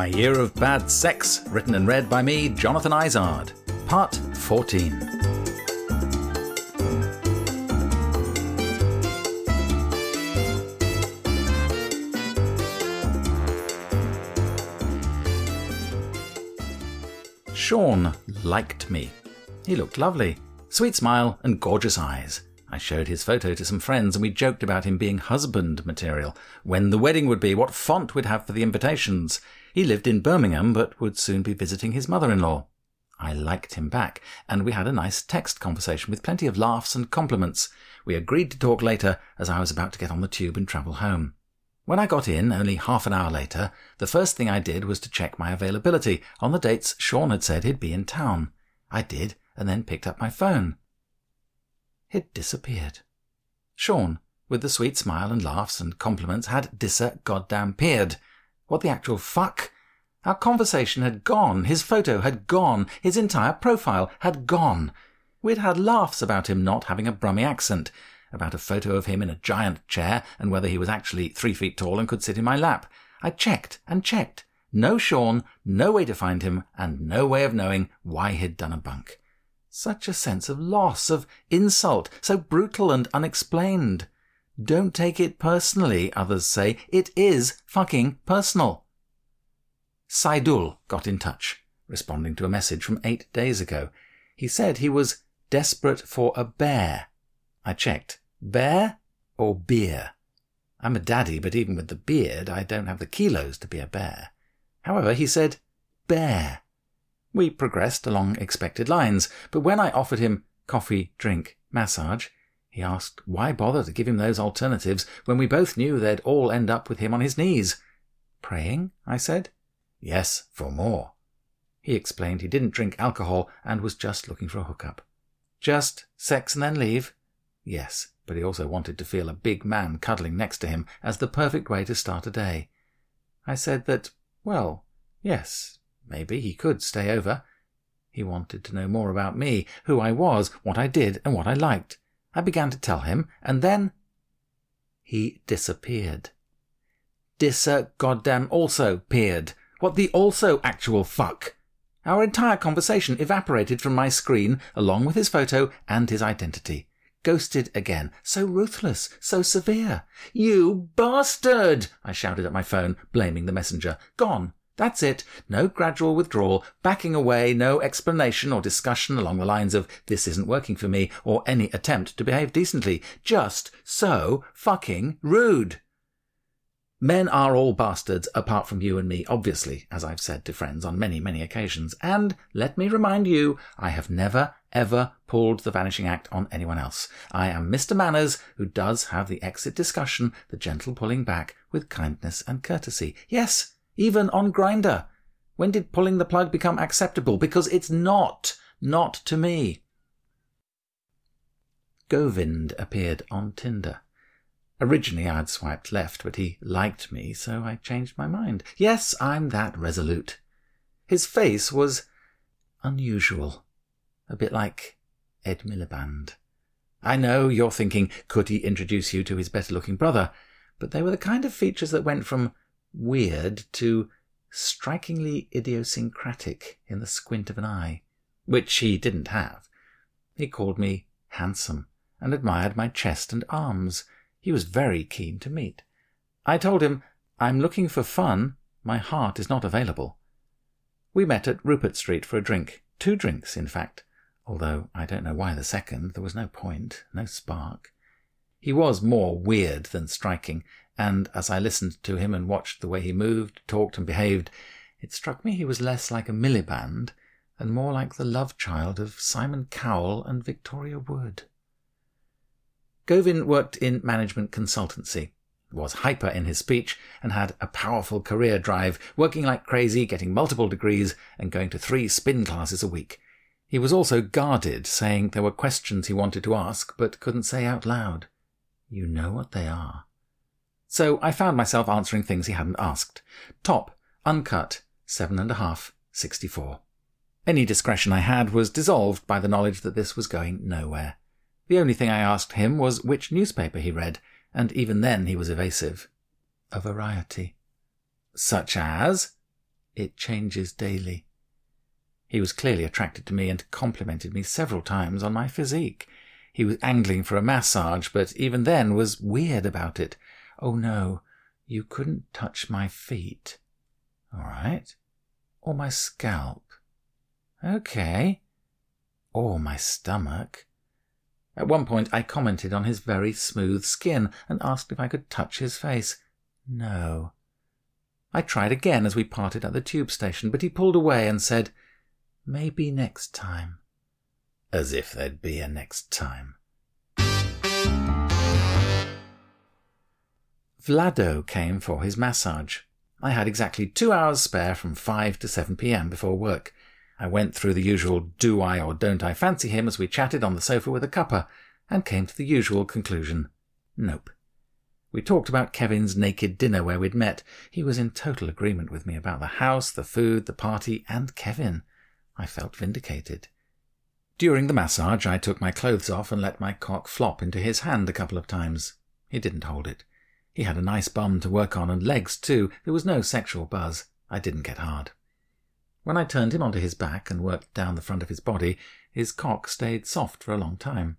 My Year of Bad Sex, written and read by me, Jonathan Izard. Part 14. Sean liked me. He looked lovely. Sweet smile and gorgeous eyes. I showed his photo to some friends and we joked about him being husband material, when the wedding would be, what font we'd have for the invitations. He lived in Birmingham but would soon be visiting his mother in law. I liked him back, and we had a nice text conversation with plenty of laughs and compliments. We agreed to talk later as I was about to get on the tube and travel home. When I got in, only half an hour later, the first thing I did was to check my availability on the dates Sean had said he'd be in town. I did, and then picked up my phone. It disappeared. Sean, with the sweet smile and laughs and compliments, had disa goddamn peered. What the actual fuck? Our conversation had gone, his photo had gone, his entire profile had gone. We'd had laughs about him not having a Brummy accent, about a photo of him in a giant chair and whether he was actually three feet tall and could sit in my lap. I checked and checked. No Sean, no way to find him, and no way of knowing why he'd done a bunk. Such a sense of loss, of insult, so brutal and unexplained. Don't take it personally, others say. It is fucking personal. Saidul got in touch, responding to a message from eight days ago. He said he was desperate for a bear. I checked. Bear or beer? I'm a daddy, but even with the beard, I don't have the kilos to be a bear. However, he said bear. We progressed along expected lines, but when I offered him coffee, drink, massage, he asked why bother to give him those alternatives when we both knew they'd all end up with him on his knees. Praying? I said. Yes, for more. He explained he didn't drink alcohol and was just looking for a hookup. Just sex and then leave? Yes, but he also wanted to feel a big man cuddling next to him as the perfect way to start a day. I said that, well, yes, Maybe he could stay over. He wanted to know more about me, who I was, what I did, and what I liked. I began to tell him, and then he disappeared. Dissa goddamn also peered. What the also actual fuck? Our entire conversation evaporated from my screen, along with his photo and his identity. Ghosted again. So ruthless, so severe. You bastard! I shouted at my phone, blaming the messenger. Gone. That's it. No gradual withdrawal, backing away, no explanation or discussion along the lines of this isn't working for me or any attempt to behave decently. Just so fucking rude. Men are all bastards apart from you and me, obviously, as I've said to friends on many, many occasions. And let me remind you, I have never, ever pulled the vanishing act on anyone else. I am Mr. Manners, who does have the exit discussion, the gentle pulling back with kindness and courtesy. Yes, even on Grindr. When did pulling the plug become acceptable? Because it's not. Not to me. Govind appeared on Tinder. Originally I had swiped left, but he liked me, so I changed my mind. Yes, I'm that resolute. His face was unusual. A bit like Ed Miliband. I know you're thinking, could he introduce you to his better looking brother? But they were the kind of features that went from weird to strikingly idiosyncratic in the squint of an eye, which he didn't have. He called me handsome and admired my chest and arms. He was very keen to meet. I told him, I'm looking for fun. My heart is not available. We met at Rupert Street for a drink. Two drinks, in fact. Although I don't know why the second. There was no point, no spark. He was more weird than striking, and as I listened to him and watched the way he moved, talked, and behaved, it struck me he was less like a Miliband and more like the love child of Simon Cowell and Victoria Wood. Govind worked in management consultancy, was hyper in his speech, and had a powerful career drive, working like crazy, getting multiple degrees, and going to three spin classes a week. He was also guarded, saying there were questions he wanted to ask, but couldn't say out loud. You know what they are. So I found myself answering things he hadn't asked. Top, uncut, seven and a half, sixty-four. Any discretion I had was dissolved by the knowledge that this was going nowhere. The only thing I asked him was which newspaper he read, and even then he was evasive. A variety. Such as? It changes daily. He was clearly attracted to me and complimented me several times on my physique. He was angling for a massage, but even then was weird about it. Oh no, you couldn't touch my feet. All right. Or my scalp. Okay. Or my stomach. At one point, I commented on his very smooth skin and asked if I could touch his face. No. I tried again as we parted at the tube station, but he pulled away and said, Maybe next time. As if there'd be a next time. Vlado came for his massage. I had exactly two hours spare from 5 to 7 pm before work. I went through the usual do I or don't I fancy him as we chatted on the sofa with a cuppa, and came to the usual conclusion nope. We talked about Kevin's naked dinner where we'd met. He was in total agreement with me about the house, the food, the party, and Kevin. I felt vindicated. During the massage, I took my clothes off and let my cock flop into his hand a couple of times. He didn't hold it. He had a nice bum to work on and legs too. There was no sexual buzz. I didn't get hard. When I turned him onto his back and worked down the front of his body, his cock stayed soft for a long time.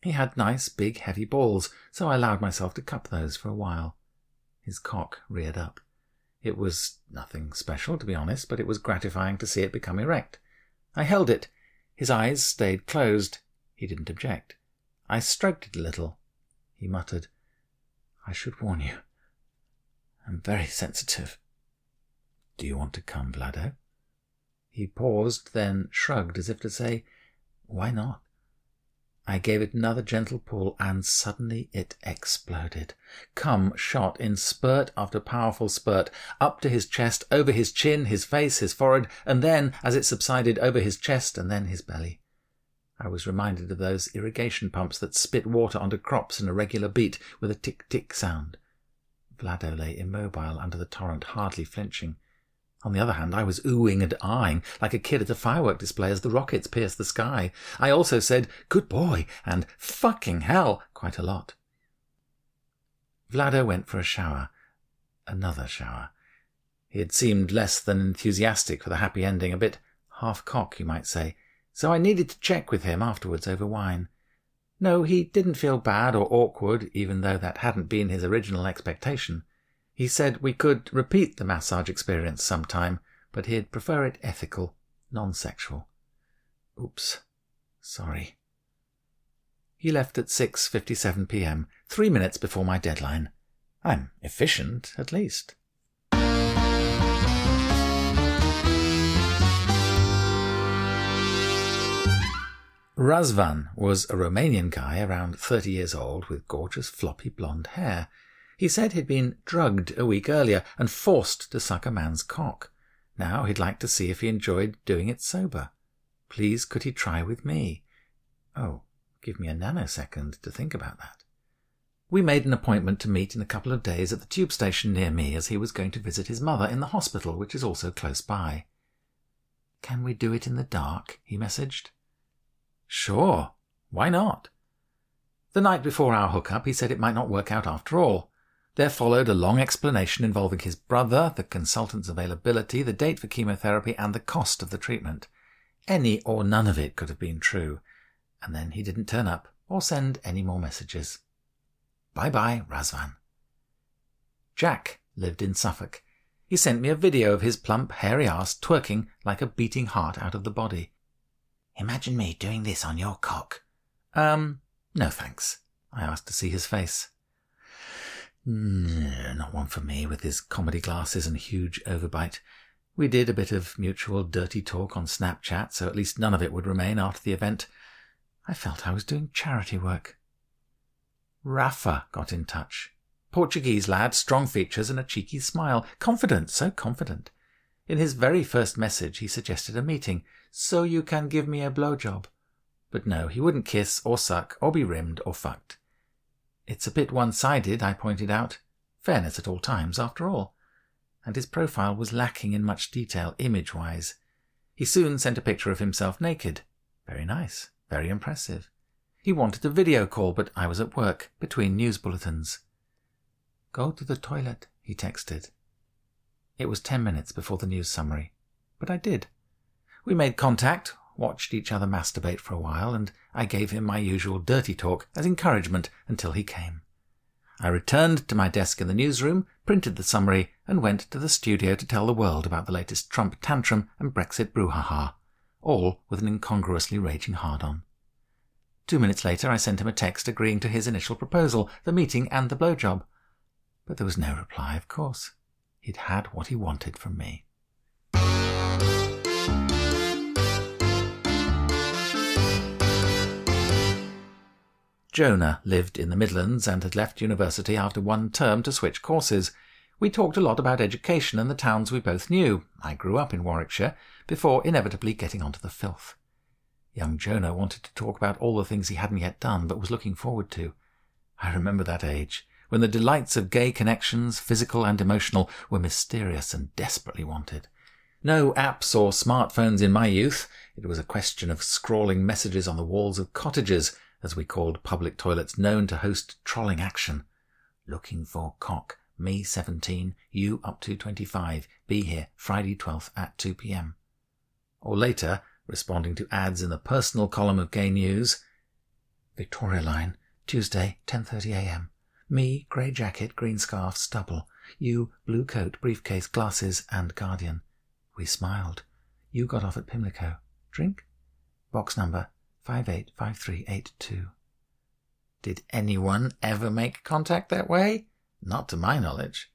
He had nice, big, heavy balls, so I allowed myself to cup those for a while. His cock reared up. It was nothing special, to be honest, but it was gratifying to see it become erect. I held it. His eyes stayed closed. He didn't object. I stroked it a little. He muttered, I should warn you. I'm very sensitive. Do you want to come, Vlado? He paused, then shrugged as if to say, Why not? I gave it another gentle pull, and suddenly it exploded. Cum shot in spurt after powerful spurt, up to his chest, over his chin, his face, his forehead, and then, as it subsided, over his chest and then his belly. I was reminded of those irrigation pumps that spit water onto crops in a regular beat with a tick tick sound. Vlado lay immobile under the torrent, hardly flinching. On the other hand, I was oohing and ahhing like a kid at a firework display as the rockets pierced the sky. I also said, good boy, and fucking hell, quite a lot. Vlado went for a shower. Another shower. He had seemed less than enthusiastic for the happy ending, a bit half cock, you might say, so I needed to check with him afterwards over wine. No, he didn't feel bad or awkward, even though that hadn't been his original expectation. He said we could repeat the massage experience sometime, but he'd prefer it ethical, non sexual. Oops. Sorry. He left at 6:57 p.m., 3 minutes before my deadline. I'm efficient at least. Razvan was a Romanian guy around 30 years old with gorgeous floppy blonde hair. He said he'd been drugged a week earlier and forced to suck a man's cock. Now he'd like to see if he enjoyed doing it sober. Please could he try with me? Oh, give me a nanosecond to think about that. We made an appointment to meet in a couple of days at the tube station near me as he was going to visit his mother in the hospital, which is also close by. Can we do it in the dark? he messaged. Sure. Why not? The night before our hookup, he said it might not work out after all. There followed a long explanation involving his brother, the consultant's availability, the date for chemotherapy, and the cost of the treatment. Any or none of it could have been true. And then he didn't turn up or send any more messages. Bye bye, Razvan. Jack lived in Suffolk. He sent me a video of his plump, hairy ass twerking like a beating heart out of the body. Imagine me doing this on your cock. Um, no thanks. I asked to see his face. Mm, not one for me with his comedy glasses and huge overbite. We did a bit of mutual dirty talk on Snapchat, so at least none of it would remain after the event. I felt I was doing charity work. Rafa got in touch. Portuguese lad, strong features and a cheeky smile. Confident, so confident. In his very first message, he suggested a meeting, so you can give me a blowjob. But no, he wouldn't kiss or suck or be rimmed or fucked. It's a bit one sided, I pointed out. Fairness at all times, after all. And his profile was lacking in much detail, image wise. He soon sent a picture of himself naked. Very nice, very impressive. He wanted a video call, but I was at work, between news bulletins. Go to the toilet, he texted. It was ten minutes before the news summary, but I did. We made contact, watched each other masturbate for a while, and I gave him my usual dirty talk as encouragement until he came. I returned to my desk in the newsroom, printed the summary, and went to the studio to tell the world about the latest Trump tantrum and Brexit brouhaha, all with an incongruously raging hard on. Two minutes later, I sent him a text agreeing to his initial proposal, the meeting and the blowjob. But there was no reply, of course. He'd had what he wanted from me. Jonah lived in the Midlands and had left university after one term to switch courses. We talked a lot about education and the towns we both knew. I grew up in Warwickshire before inevitably getting onto the filth. Young Jonah wanted to talk about all the things he hadn't yet done but was looking forward to. I remember that age, when the delights of gay connections, physical and emotional, were mysterious and desperately wanted. No apps or smartphones in my youth. It was a question of scrawling messages on the walls of cottages as we called public toilets known to host trolling action. Looking for cock. Me 17, you up to 25. Be here Friday 12th at 2 p.m. Or later, responding to ads in the personal column of Gay News. Victoria Line, Tuesday, 10:30 a.m. Me, grey jacket, green scarf, stubble. You, blue coat, briefcase, glasses, and guardian. We smiled. You got off at Pimlico. Drink? Box number 585382. Did anyone ever make contact that way? Not to my knowledge.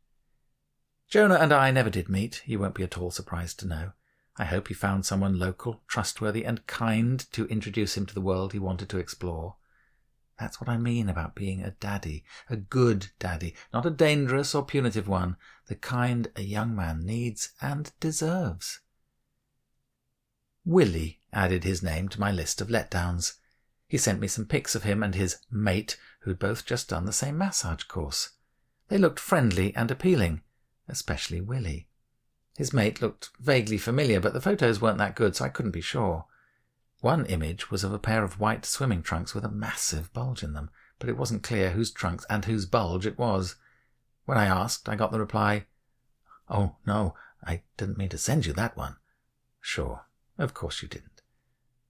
Jonah and I never did meet, you won't be at all surprised to know. I hope he found someone local, trustworthy, and kind to introduce him to the world he wanted to explore. That's what I mean about being a daddy, a good daddy, not a dangerous or punitive one, the kind a young man needs and deserves. Willie added his name to my list of letdowns. He sent me some pics of him and his mate, who'd both just done the same massage course. They looked friendly and appealing, especially Willie. His mate looked vaguely familiar, but the photos weren't that good, so I couldn't be sure. One image was of a pair of white swimming trunks with a massive bulge in them, but it wasn't clear whose trunks and whose bulge it was. When I asked, I got the reply, Oh, no, I didn't mean to send you that one. Sure, of course you didn't.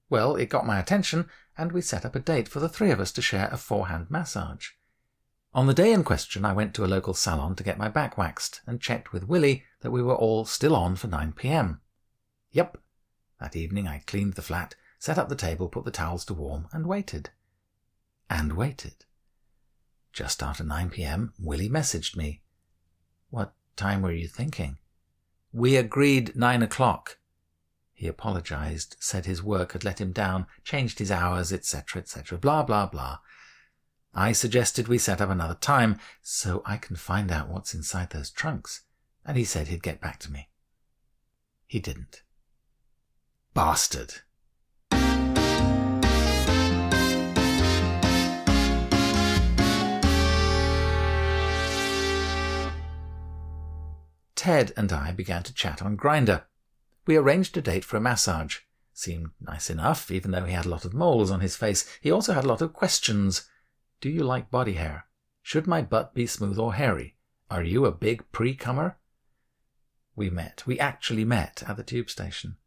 Well, it got my attention, and we set up a date for the three of us to share a four-hand massage. On the day in question, I went to a local salon to get my back waxed and checked with Willie that we were all still on for 9 pm. Yep. That evening I cleaned the flat, set up the table, put the towels to warm, and waited. And waited. Just after 9 pm, Willie messaged me. What time were you thinking? We agreed nine o'clock. He apologized, said his work had let him down, changed his hours, etc., etc., blah, blah, blah. I suggested we set up another time so I can find out what's inside those trunks, and he said he'd get back to me. He didn't. Bastard. Ted and I began to chat on Grindr. We arranged a date for a massage. Seemed nice enough, even though he had a lot of moles on his face. He also had a lot of questions. Do you like body hair? Should my butt be smooth or hairy? Are you a big pre-comer? We met. We actually met at the tube station.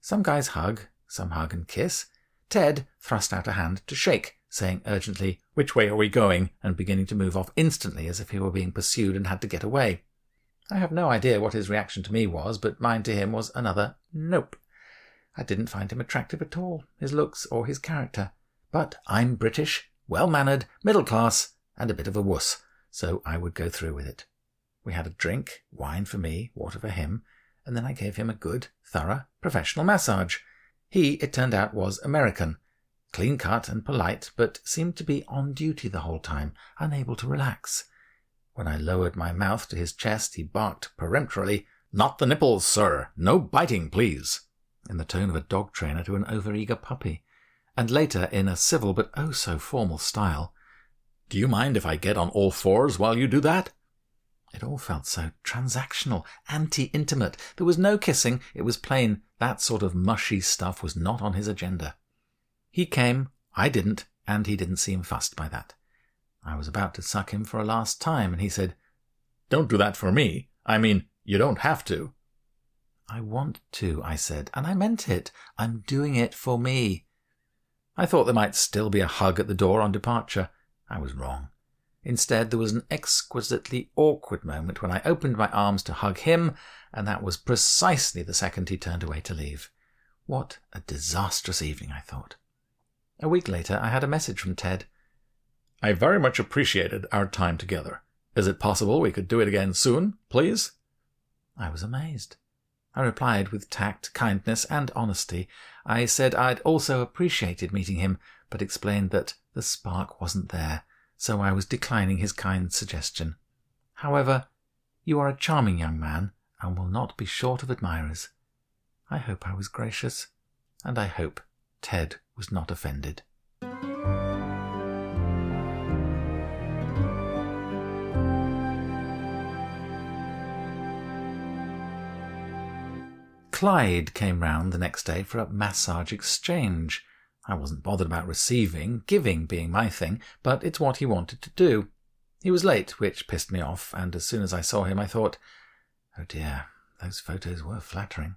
Some guys hug, some hug and kiss. Ted thrust out a hand to shake, saying urgently, Which way are we going? and beginning to move off instantly as if he were being pursued and had to get away. I have no idea what his reaction to me was, but mine to him was another nope. I didn't find him attractive at all, his looks or his character. But I'm British, well mannered, middle class, and a bit of a wuss, so I would go through with it. We had a drink, wine for me, water for him, and then I gave him a good, thorough, professional massage. He, it turned out, was American, clean cut and polite, but seemed to be on duty the whole time, unable to relax. When I lowered my mouth to his chest, he barked peremptorily, Not the nipples, sir! No biting, please! in the tone of a dog trainer to an overeager puppy. And later, in a civil but oh so formal style, Do you mind if I get on all fours while you do that? It all felt so transactional, anti-intimate. There was no kissing. It was plain that sort of mushy stuff was not on his agenda. He came, I didn't, and he didn't seem fussed by that. I was about to suck him for a last time, and he said, Don't do that for me. I mean, You don't have to. I want to, I said, and I meant it. I'm doing it for me. I thought there might still be a hug at the door on departure. I was wrong. Instead, there was an exquisitely awkward moment when I opened my arms to hug him, and that was precisely the second he turned away to leave. What a disastrous evening, I thought. A week later, I had a message from Ted. I very much appreciated our time together. Is it possible we could do it again soon, please? I was amazed. I replied with tact, kindness, and honesty. I said I'd also appreciated meeting him, but explained that the spark wasn't there, so I was declining his kind suggestion. However, you are a charming young man, and will not be short of admirers. I hope I was gracious, and I hope Ted was not offended. Clyde came round the next day for a massage exchange. I wasn't bothered about receiving, giving being my thing, but it's what he wanted to do. He was late, which pissed me off, and as soon as I saw him, I thought, oh dear, those photos were flattering.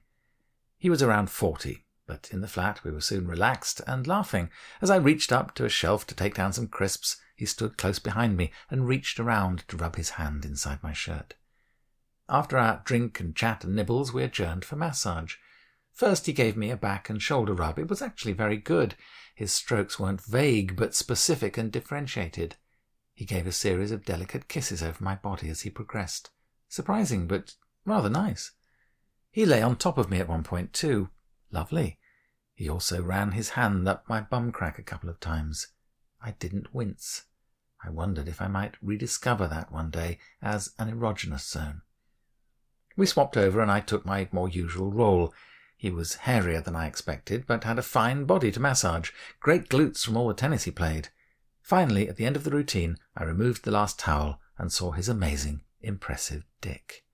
He was around forty, but in the flat we were soon relaxed and laughing. As I reached up to a shelf to take down some crisps, he stood close behind me and reached around to rub his hand inside my shirt. After our drink and chat and nibbles, we adjourned for massage. First, he gave me a back and shoulder rub. It was actually very good. His strokes weren't vague, but specific and differentiated. He gave a series of delicate kisses over my body as he progressed. Surprising, but rather nice. He lay on top of me at one point, too. Lovely. He also ran his hand up my bum crack a couple of times. I didn't wince. I wondered if I might rediscover that one day as an erogenous zone. We swapped over, and I took my more usual role. He was hairier than I expected, but had a fine body to massage, great glutes from all the tennis he played. Finally, at the end of the routine, I removed the last towel and saw his amazing, impressive dick.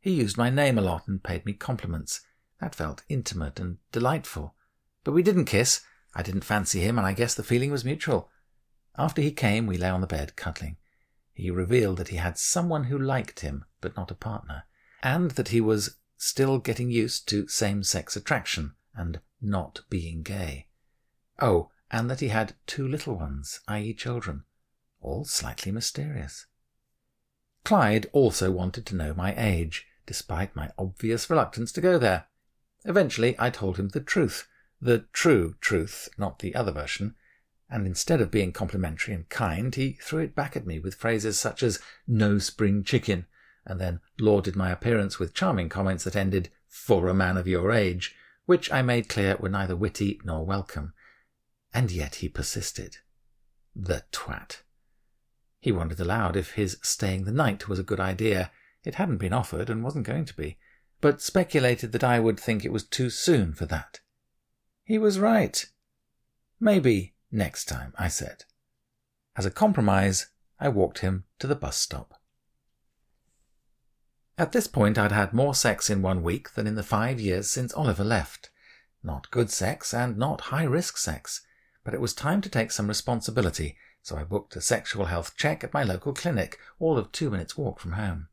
He used my name a lot and paid me compliments. That felt intimate and delightful. But we didn't kiss. I didn't fancy him, and I guess the feeling was mutual. After he came, we lay on the bed, cuddling. He revealed that he had someone who liked him, but not a partner and that he was still getting used to same sex attraction and not being gay. Oh, and that he had two little ones, i.e., children, all slightly mysterious. Clyde also wanted to know my age, despite my obvious reluctance to go there. Eventually, I told him the truth, the true truth, not the other version, and instead of being complimentary and kind, he threw it back at me with phrases such as no spring chicken and then lauded my appearance with charming comments that ended, for a man of your age, which I made clear were neither witty nor welcome. And yet he persisted. The twat. He wondered aloud if his staying the night was a good idea. It hadn't been offered and wasn't going to be, but speculated that I would think it was too soon for that. He was right. Maybe next time, I said. As a compromise, I walked him to the bus stop. At this point, I'd had more sex in one week than in the five years since Oliver left. Not good sex and not high risk sex, but it was time to take some responsibility, so I booked a sexual health check at my local clinic, all of two minutes' walk from home.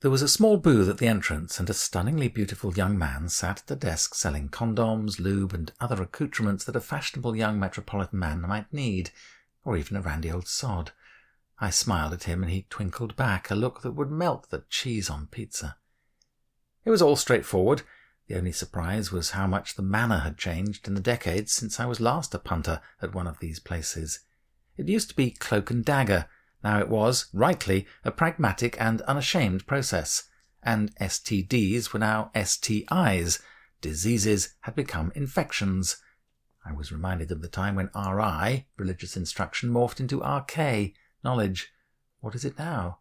There was a small booth at the entrance, and a stunningly beautiful young man sat at the desk selling condoms, lube, and other accoutrements that a fashionable young metropolitan man might need, or even a randy old sod. I smiled at him and he twinkled back a look that would melt the cheese on pizza. It was all straightforward. The only surprise was how much the manner had changed in the decades since I was last a punter at one of these places. It used to be cloak and dagger. Now it was, rightly, a pragmatic and unashamed process. And STDs were now STIs. Diseases had become infections. I was reminded of the time when RI, religious instruction, morphed into RK, Knowledge. What is it now?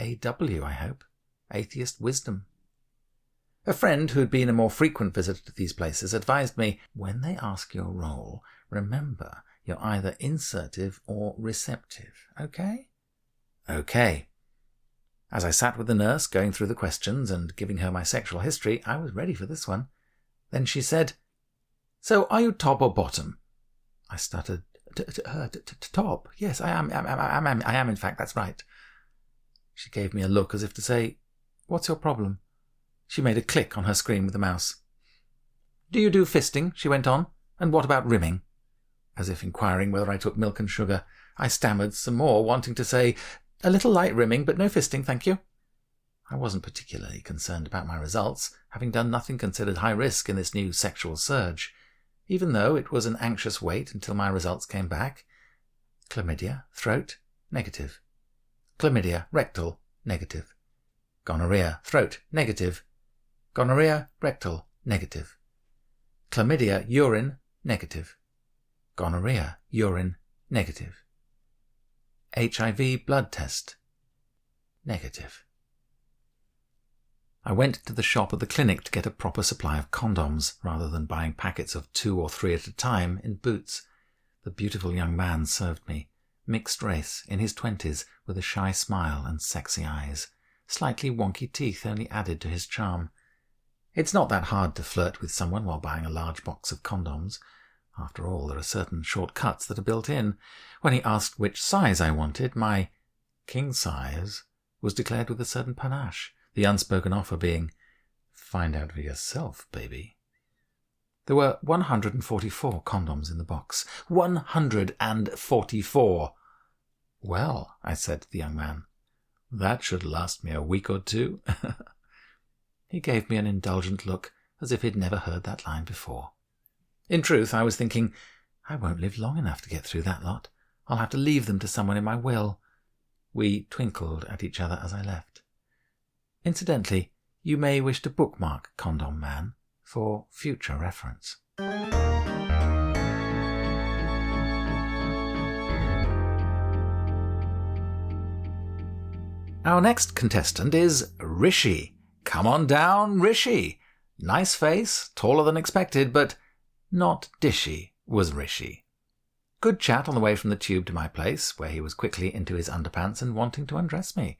AW, I hope. Atheist wisdom. A friend who had been a more frequent visitor to these places advised me when they ask your role, remember you're either insertive or receptive. Okay? Okay. As I sat with the nurse going through the questions and giving her my sexual history, I was ready for this one. Then she said, So are you top or bottom? I stuttered, Uh, top. Yes, I am. I am. I am. I am. In fact, that's right. She gave me a look as if to say, What's your problem? She made a click on her screen with the mouse. Do you do fisting? she went on. And what about rimming? As if inquiring whether I took milk and sugar, I stammered some more, wanting to say, A little light rimming, but no fisting, thank you. I wasn't particularly concerned about my results, having done nothing considered high risk in this new sexual surge, even though it was an anxious wait until my results came back. Chlamydia, throat, negative. Chlamydia, rectal, negative. Gonorrhea, throat, negative. Gonorrhea, rectal, negative. Chlamydia, urine, negative. Gonorrhea, urine, negative. HIV blood test, negative. I went to the shop at the clinic to get a proper supply of condoms, rather than buying packets of two or three at a time in Boots. The beautiful young man served me, mixed race, in his twenties, with a shy smile and sexy eyes. Slightly wonky teeth only added to his charm. It's not that hard to flirt with someone while buying a large box of condoms. After all, there are certain shortcuts that are built in. When he asked which size I wanted, my king size was declared with a certain panache the unspoken offer being, Find out for yourself, baby. There were 144 condoms in the box. 144! Well, I said to the young man, that should last me a week or two. he gave me an indulgent look, as if he'd never heard that line before. In truth, I was thinking, I won't live long enough to get through that lot. I'll have to leave them to someone in my will. We twinkled at each other as I left. Incidentally, you may wish to bookmark Condom Man for future reference. Our next contestant is Rishi. Come on down, Rishi. Nice face, taller than expected, but not dishy, was Rishi. Good chat on the way from the tube to my place, where he was quickly into his underpants and wanting to undress me.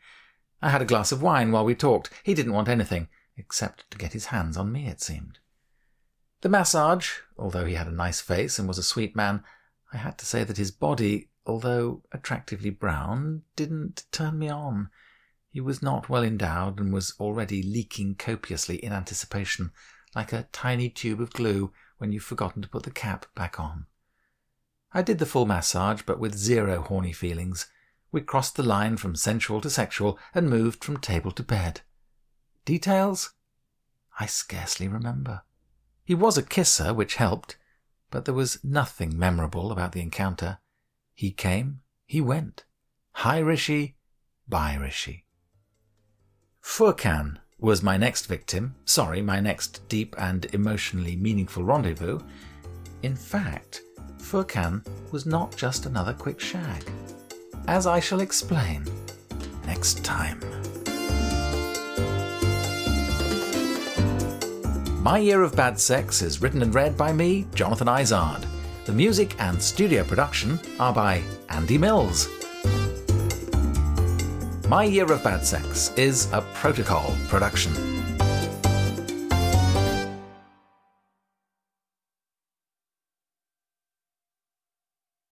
I had a glass of wine while we talked. He didn't want anything, except to get his hands on me, it seemed. The massage, although he had a nice face and was a sweet man, I had to say that his body, although attractively brown, didn't turn me on. He was not well endowed and was already leaking copiously in anticipation, like a tiny tube of glue when you've forgotten to put the cap back on. I did the full massage, but with zero horny feelings. We crossed the line from sensual to sexual and moved from table to bed. Details? I scarcely remember. He was a kisser, which helped, but there was nothing memorable about the encounter. He came, he went. Hi Rishi, bye Rishi. Furkan was my next victim, sorry, my next deep and emotionally meaningful rendezvous. In fact, Furkan was not just another quick shag as I shall explain next time. My Year of Bad Sex is written and read by me, Jonathan Izard. The music and studio production are by Andy Mills. My Year of Bad Sex is a protocol production.